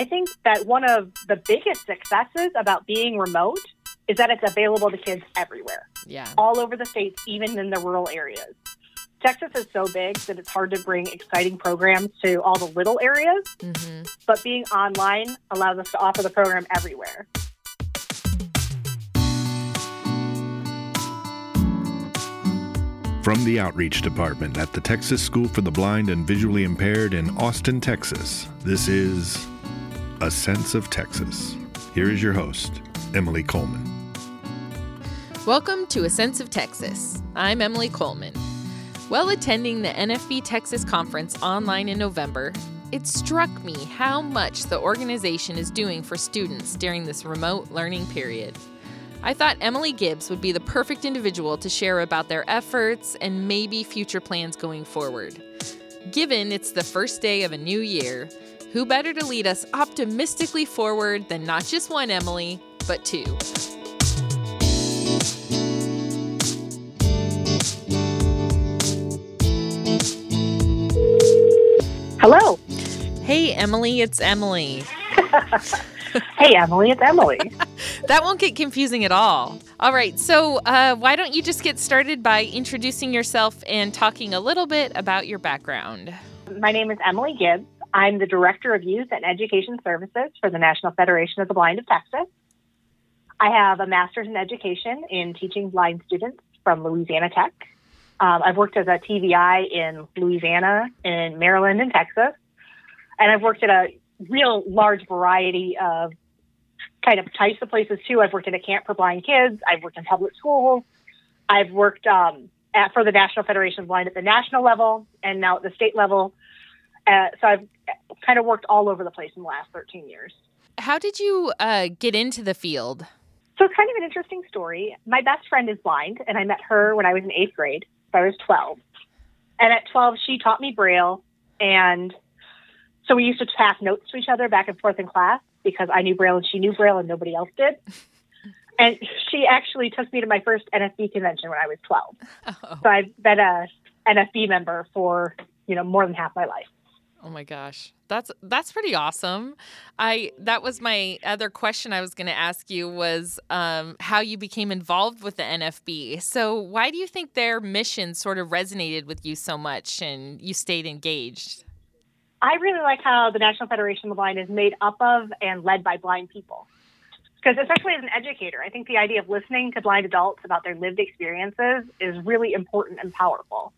I think that one of the biggest successes about being remote is that it's available to kids everywhere, Yeah. all over the states, even in the rural areas. Texas is so big that it's hard to bring exciting programs to all the little areas, hmm but being online allows us to offer the program everywhere. From the Outreach Department at the Texas School for the Blind and Visually Impaired in Austin, Texas, this is A Sense of Texas. Here is your host, Emily Coleman. Welcome to A Sense of Texas. I'm Emily Coleman. While attending the NFB Texas Conference online in November, it struck me how much the organization is doing for students during this remote learning period. I thought Emily Gibbs would be the perfect individual to share about their efforts and maybe future plans going forward. Given it's the first day of a new year, who better to lead us optimistically forward than not just one Emily, but two? Hello. Hey, Emily, it's Emily. Hey, Emily, it's Emily. That won't get confusing at all. All right, so uh, why don't you just get started by introducing yourself and talking a little bit about your background? My name is Emily Gibbs. I'm the Director of Youth and Education Services for the National Federation of the Blind of Texas. I have a master's in education in teaching blind students from Louisiana Tech. Um, I've worked as a TVI in Louisiana, in Maryland, and Texas. And I've worked at a real large variety of kind of types of places too. I've worked at a camp for blind kids. I've worked in public schools. I've worked um, at, for the National Federation of Blind at the national level and now at the state level. Uh, so I've kind of worked all over the place in the last 13 years. How did you uh, get into the field? So it's kind of an interesting story. My best friend is blind, and I met her when I was in eighth grade. So I was 12. And at 12, she taught me Braille. And so we used to pass notes to each other back and forth in class because I knew Braille and she knew Braille and nobody else did. And she actually took me to my first NFB convention when I was 12. Oh, So I've been a NFB member for, you know, more than half my life. Oh my gosh, that's that's pretty awesome. I that was my other question I was going to ask you was um, how you became involved with the NFB. So why do you think their mission sort of resonated with you so much and you stayed engaged? I really like how the National Federation of the Blind is made up of and led by blind people. Because, especially as an educator, I think the idea of listening to blind adults about their lived experiences is really important and powerful.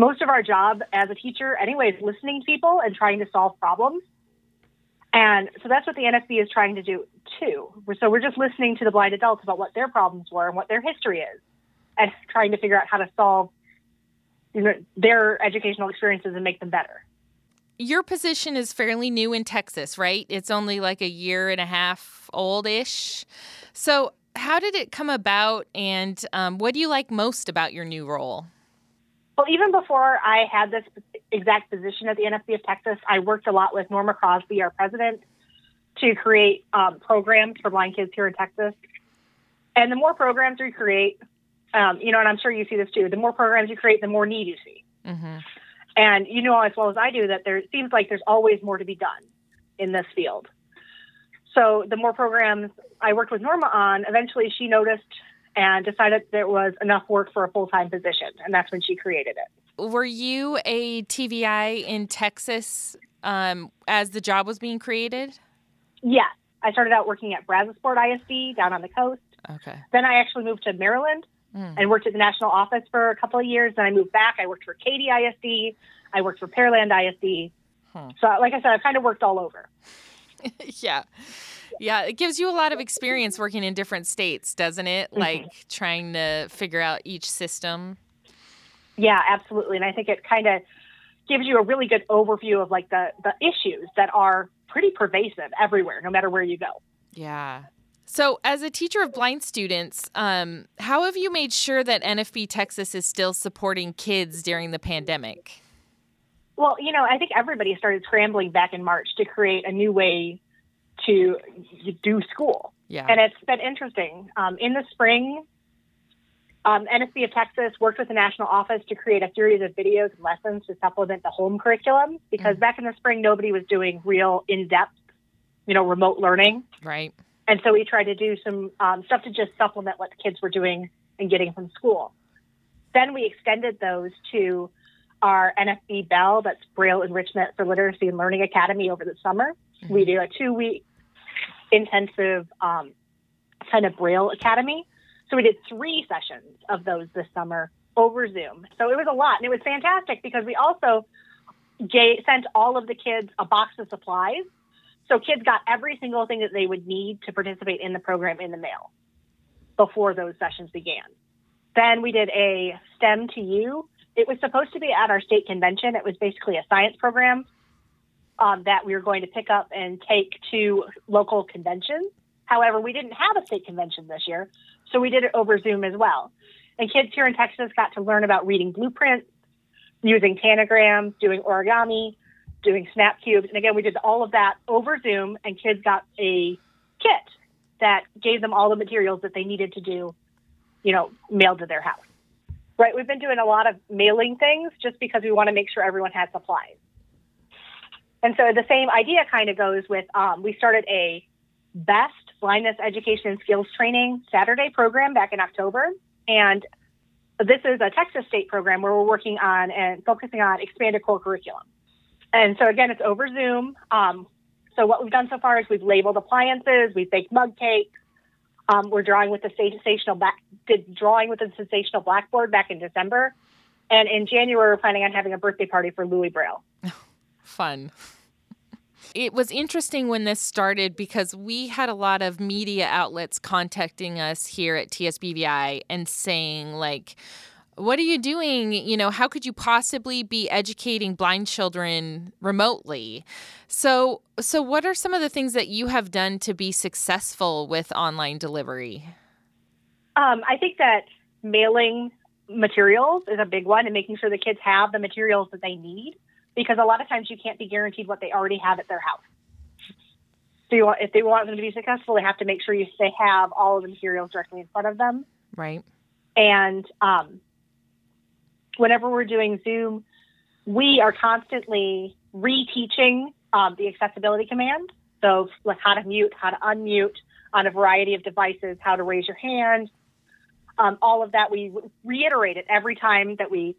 Most of our job as a teacher, anyway, is listening to people and trying to solve problems. And so that's what the NFB is trying to do too. So we're just listening to the blind adults about what their problems were and what their history is, and trying to figure out how to solve you know, their educational experiences and make them better. Your position is fairly new in Texas, right? It's only like a year and a half old ish. So, how did it come about, and um, what do you like most about your new role? Well, even before I had this exact position at the NFB of Texas, I worked a lot with Norma Crosby, our president, to create um, programs for blind kids here in Texas. And the more programs we create, um, you know, and I'm sure you see this too, the more programs you create, the more need you see. hmm And you know as well as I do that there seems like there's always more to be done in this field. So the more programs I worked with Norma on, eventually she noticed and decided there was enough work for a full time position, and that's when she created it. Were you a TVI in Texas um, as the job was being created? Yes, I started out working at Brazosport ISD down on the coast. Okay. Then I actually moved to Maryland Mm. and worked at the national office for a couple of years. Then I moved back. I worked for Katy ISD. I worked for Pearland ISD. Hmm. So, like I said, I've kind of worked all over. yeah. Yeah, it gives you a lot of experience working in different states, doesn't it? Like trying to figure out each system. Yeah, absolutely. And I think it kind of gives you a really good overview of like the the issues that are pretty pervasive everywhere, no matter where you go. Yeah. So, as a teacher of blind students, um, how have you made sure that NFB Texas is still supporting kids during the pandemic? Well, you know, I think everybody started scrambling back in March to create a new way to do school. Yeah. And it's been interesting. Um, in the spring, um, NFB of Texas worked with the national office to create a series of videos and lessons to supplement the home curriculum because back in the spring, nobody was doing real in depth you know, remote learning. Right. And so we tried to do some um, stuff to just supplement what the kids were doing and getting from school. Then we extended those to our NFB Bell, that's Braille Enrichment for Literacy and Learning Academy over the summer. Mm-hmm. We do a two week intensive um, kind of Braille Academy. So we did three sessions of those this summer over Zoom. So it was a lot, and it was fantastic because we also gave, sent all of the kids a box of supplies. So kids got every single thing that they would need to participate in the program in the mail before those sessions began. Then we did a STEM to You. It was supposed to be at our state convention. It was basically a science program um, that we were going to pick up and take to local conventions. However, we didn't have a state convention this year, so we did it over Zoom as well. And kids here in Texas got to learn about reading blueprints, using tangrams, doing origami, doing snap cubes. And again, we did all of that over Zoom, and kids got a kit that gave them all the materials that they needed to do, you know, mailed to their house. Right. We've been doing a lot of mailing things just because we want to make sure everyone has supplies. And so the same idea kind of goes with um, we started a best blindness education and skills training Saturday program back in October. And this is a Texas state program where we're working on and focusing on expanded core curriculum. And so again, it's over Zoom. Um, so what we've done so far is we've labeled appliances, we've baked mug cakes. Um, we're drawing with the sensational did drawing with the sensational blackboard back in December, and in January we're planning on having a birthday party for Louis Braille. Fun. It was interesting when this started because we had a lot of media outlets contacting us here at TSBVI and saying, like, what are you doing? You know, how could you possibly be educating blind children remotely? So, so what are some of the things that you have done to be successful with online delivery? Um, I think that mailing materials is a big one and making sure the kids have the materials that they need because a lot of times you can't be guaranteed what they already have at their house. So you want, if they want them to be successful, they have to make sure you, they have all of the materials directly in front of them. Right. And um, whenever we're doing Zoom, we are constantly reteaching um, the accessibility command. So, like how to mute, how to unmute on a variety of devices, how to raise your hand, um, all of that. We reiterate it every time that we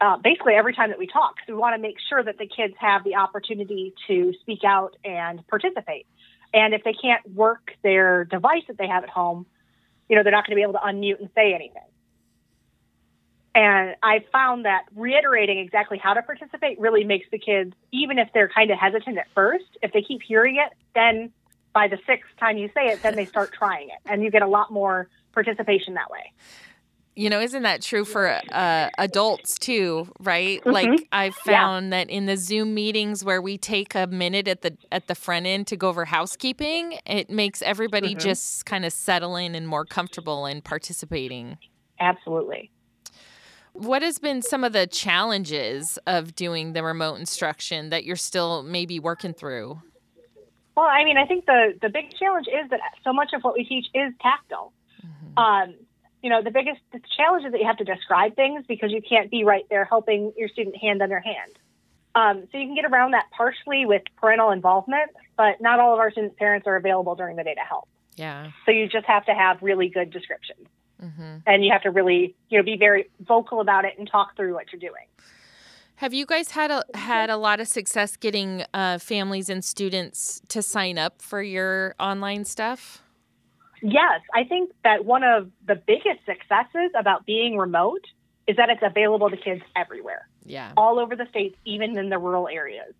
uh, basically every time that we talk. So we want to make sure that the kids have the opportunity to speak out and participate. And if they can't work their device that they have at home, you know, they're not going to be able to unmute and say anything. And I found that reiterating exactly how to participate really makes the kids, even if they're kind of hesitant at first, if they keep hearing it, then by the sixth time you say it, then they start trying it. And you get a lot more participation that way. You know, isn't that true for uh, adults too? Right? Mm-hmm. Like I've found yeah. that in the Zoom meetings where we take a minute at the at the front end to go over housekeeping, it makes everybody mm-hmm. just kind of settle in and more comfortable in participating. Absolutely. What has been some of the challenges of doing the remote instruction that you're still maybe working through? Well, I mean, I think the the big challenge is that so much of what we teach is tactile. Mm-hmm. Um, you know, the biggest the challenge is that you have to describe things because you can't be right there helping your student hand under hand. Um, so you can get around that partially with parental involvement, but not all of our students' parents are available during the day to help. Yeah. So you just have to have really good descriptions, mm-hmm. and you have to really, you know, be very vocal about it and talk through what you're doing. Have you guys had a had a lot of success getting uh, families and students to sign up for your online stuff? Yes, I think that one of the biggest successes about being remote is that it's available to kids everywhere. Yeah. All over the states, even in the rural areas.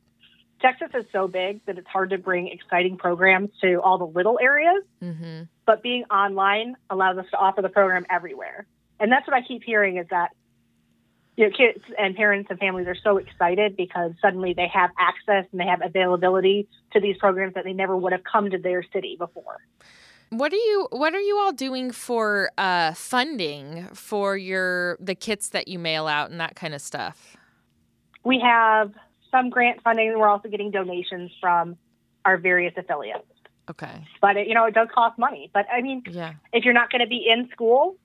Texas is so big that it's hard to bring exciting programs to all the little areas. Mm-hmm. But being online allows us to offer the program everywhere. And that's what I keep hearing is that you know, kids and parents and families are so excited because suddenly they have access and they have availability to these programs that they never would have come to their city before. What are you What are you all doing for uh, funding for your the kits that you mail out and that kind of stuff? We have some grant funding. And we're also getting donations from our various affiliates. Okay. But it, you know, it does cost money. But I mean, yeah. if you're not going to be in school,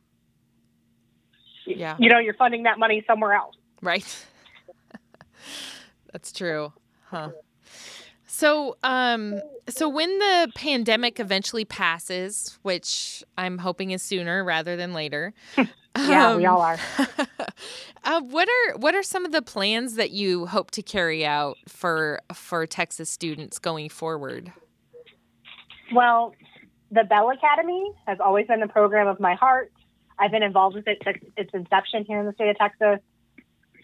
yeah, you know, you're funding that money somewhere else. Right. That's true, huh? So, um, so when the pandemic eventually passes, which I'm hoping is sooner rather than later. yeah, um, we all are. uh, what are what are some of the plans that you hope to carry out for for Texas students going forward? Well, the Bell Academy has always been the program of my heart. I've been involved with it since its inception here in the state of Texas.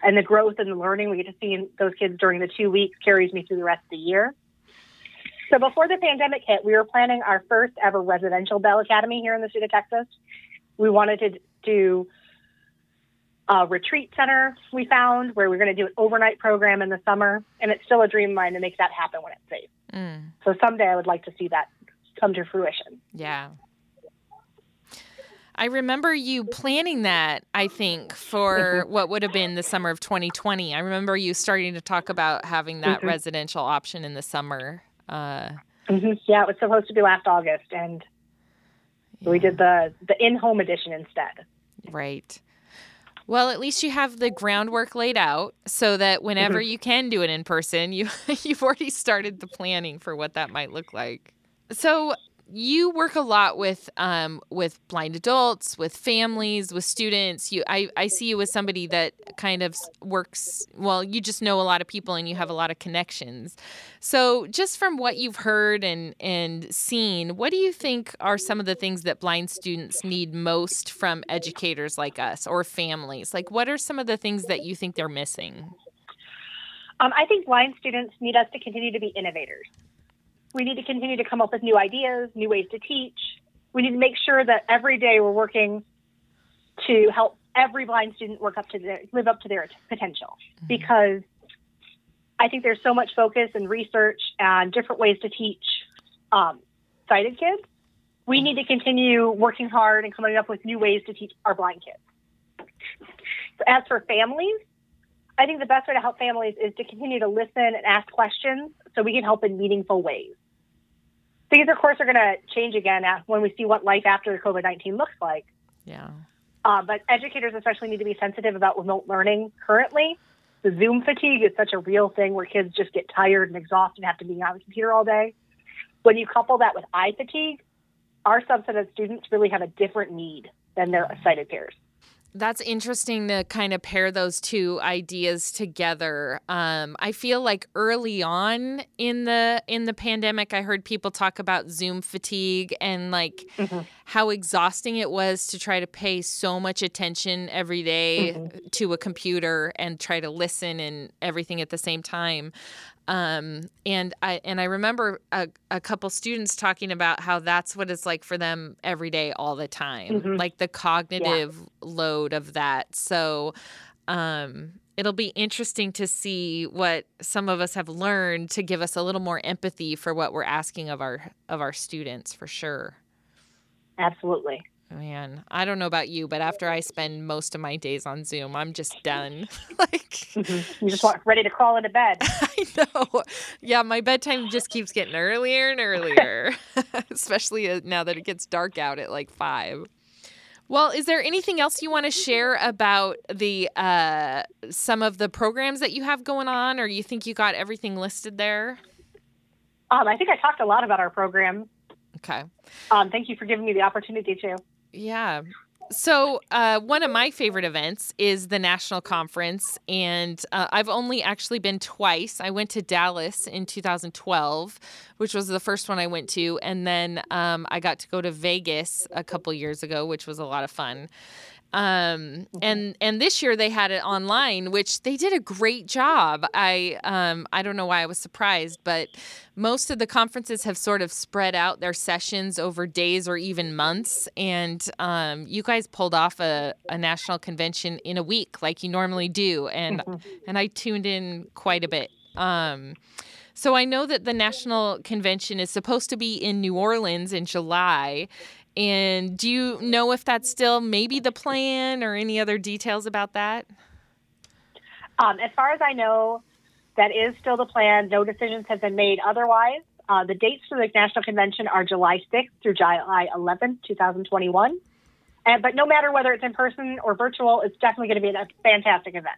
And the growth and the learning we get to see in those kids during the two weeks carries me through the rest of the year. So before the pandemic hit, we were planning our first ever residential Bell Academy here in the state of Texas. We wanted to do a retreat center we found where we're going to do an overnight program in the summer. And it's still a dream of mine to make that happen when it's safe. Mm. So someday I would like to see that come to fruition. Yeah. I remember you planning that, I think, for what would have been the summer of 2020. I remember you starting to talk about having that mm-hmm. residential option in the summer. Uh, mm-hmm. Yeah, it was supposed to be last August, and yeah. we did the, the in home edition instead. Right. Well, at least you have the groundwork laid out so that whenever mm-hmm. you can do it in person, you you've already started the planning for what that might look like. So you work a lot with um, with blind adults, with families, with students. You, I, I see you as somebody that kind of works. Well, you just know a lot of people and you have a lot of connections. So, just from what you've heard and and seen, what do you think are some of the things that blind students need most from educators like us or families? Like, what are some of the things that you think they're missing? Um, I think blind students need us to continue to be innovators. We need to continue to come up with new ideas, new ways to teach. We need to make sure that every day we're working to help every blind student work up to their live up to their potential mm-hmm. because I think there's so much focus and research and different ways to teach um, sighted kids. We need to continue working hard and coming up with new ways to teach our blind kids. So as for families, I think the best way to help families is to continue to listen and ask questions so we can help in meaningful ways things, of course, are going to change again when we see what life after COVID 19 looks like. Yeah. Uh, but educators especially need to be sensitive about remote learning currently. The Zoom fatigue is such a real thing where kids just get tired and exhausted and have to be on the computer all day. When you couple that with eye fatigue, our subset of students really have a different need than their sighted peers. That's interesting to kind of pair those two ideas together. Um, I feel like early on in the in the pandemic, I heard people talk about Zoom fatigue and like mm-hmm. how exhausting it was to try to pay so much attention every day mm-hmm. to a computer and try to listen and everything at the same time. Um, and I and I remember a, a couple students talking about how that's what it's like for them every day, all the time, mm-hmm. like the cognitive yeah. load of that. So um, it'll be interesting to see what some of us have learned to give us a little more empathy for what we're asking of our of our students, for sure. Absolutely. Man, I don't know about you, but after I spend most of my days on Zoom, I'm just done. like mm-hmm. you just want ready to crawl into bed. I know. Yeah, my bedtime just keeps getting earlier and earlier, especially uh, now that it gets dark out at like five. Well, is there anything else you want to share about the uh, some of the programs that you have going on, or you think you got everything listed there? Um, I think I talked a lot about our program. Okay. Um, thank you for giving me the opportunity to. Yeah. So, uh, one of my favorite events is the national conference, and uh, I've only actually been twice. I went to Dallas in 2012, which was the first one I went to, and then um, I got to go to Vegas a couple years ago, which was a lot of fun. Um, and and this year they had it online, which they did a great job. I um, I don't know why I was surprised, but most of the conferences have sort of spread out their sessions over days or even months. And um, you guys pulled off a, a national convention in a week, like you normally do, and mm-hmm. and I tuned in quite a bit. Um, so I know that the national convention is supposed to be in New Orleans in July. And do you know if that's still maybe the plan or any other details about that? Um, as far as I know, that is still the plan. No decisions have been made otherwise. Uh, the dates for the national convention are July 6th through July 11th, 2021. And, but no matter whether it's in person or virtual, it's definitely going to be a fantastic event.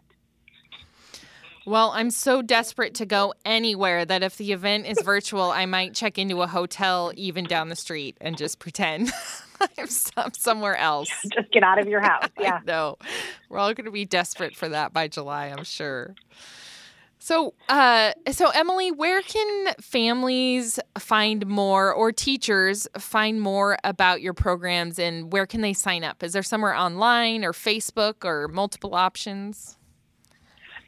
Well, I'm so desperate to go anywhere that if the event is virtual, I might check into a hotel even down the street and just pretend I'm somewhere else. Just get out of your house. Yeah. no, we're all going to be desperate for that by July, I'm sure. So, uh, so Emily, where can families find more, or teachers find more about your programs, and where can they sign up? Is there somewhere online, or Facebook, or multiple options?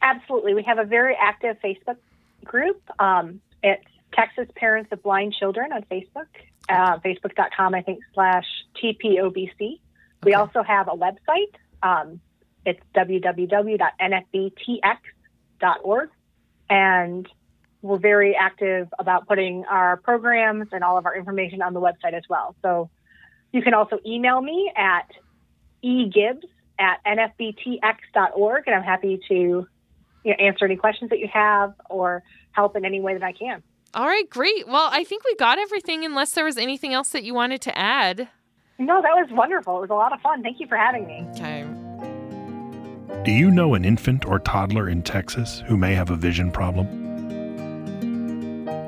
Absolutely, we have a very active Facebook group. Um, it's Texas Parents of Blind Children on Facebook, uh, Facebook.com, I think slash TPOBC. Okay. We also have a website. Um, it's www.nfbtx.org and we're very active about putting our programs and all of our information on the website as well. So you can also email me at egibbs at nfbtx.org, and I'm happy to you know, answer any questions that you have or help in any way that I can. All right, great. Well, I think we got everything, unless there was anything else that you wanted to add. No, that was wonderful. It was a lot of fun. Thank you for having me. Okay. Do you know an infant or toddler in Texas who may have a vision problem?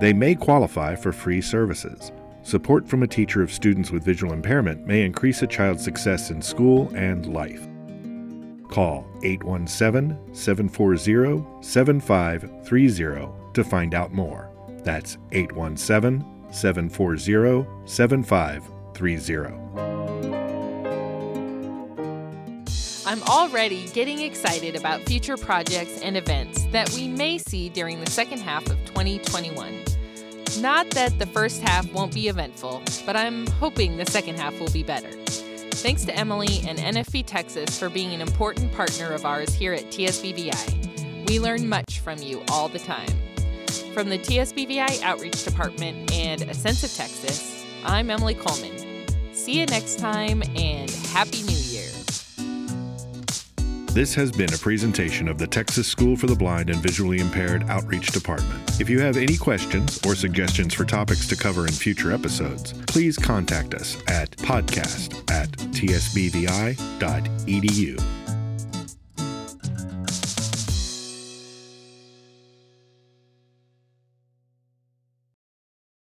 They may qualify for free services. Support from a teacher of students with visual impairment may increase a child's success in school and life. Call 817 740 7530 to find out more. That's 817 740 7530. I'm already getting excited about future projects and events that we may see during the second half of 2021. Not that the first half won't be eventful, but I'm hoping the second half will be better. Thanks to Emily and NFB Texas for being an important partner of ours here at TSBVI. We learn much from you all the time. From the TSBVI Outreach Department and A Sense of Texas, I'm Emily Coleman. See you next time and Happy New. This has been a presentation of the Texas School for the Blind and Visually Impaired Outreach Department. If you have any questions or suggestions for topics to cover in future episodes, please contact us at podcast at tsbvi.edu.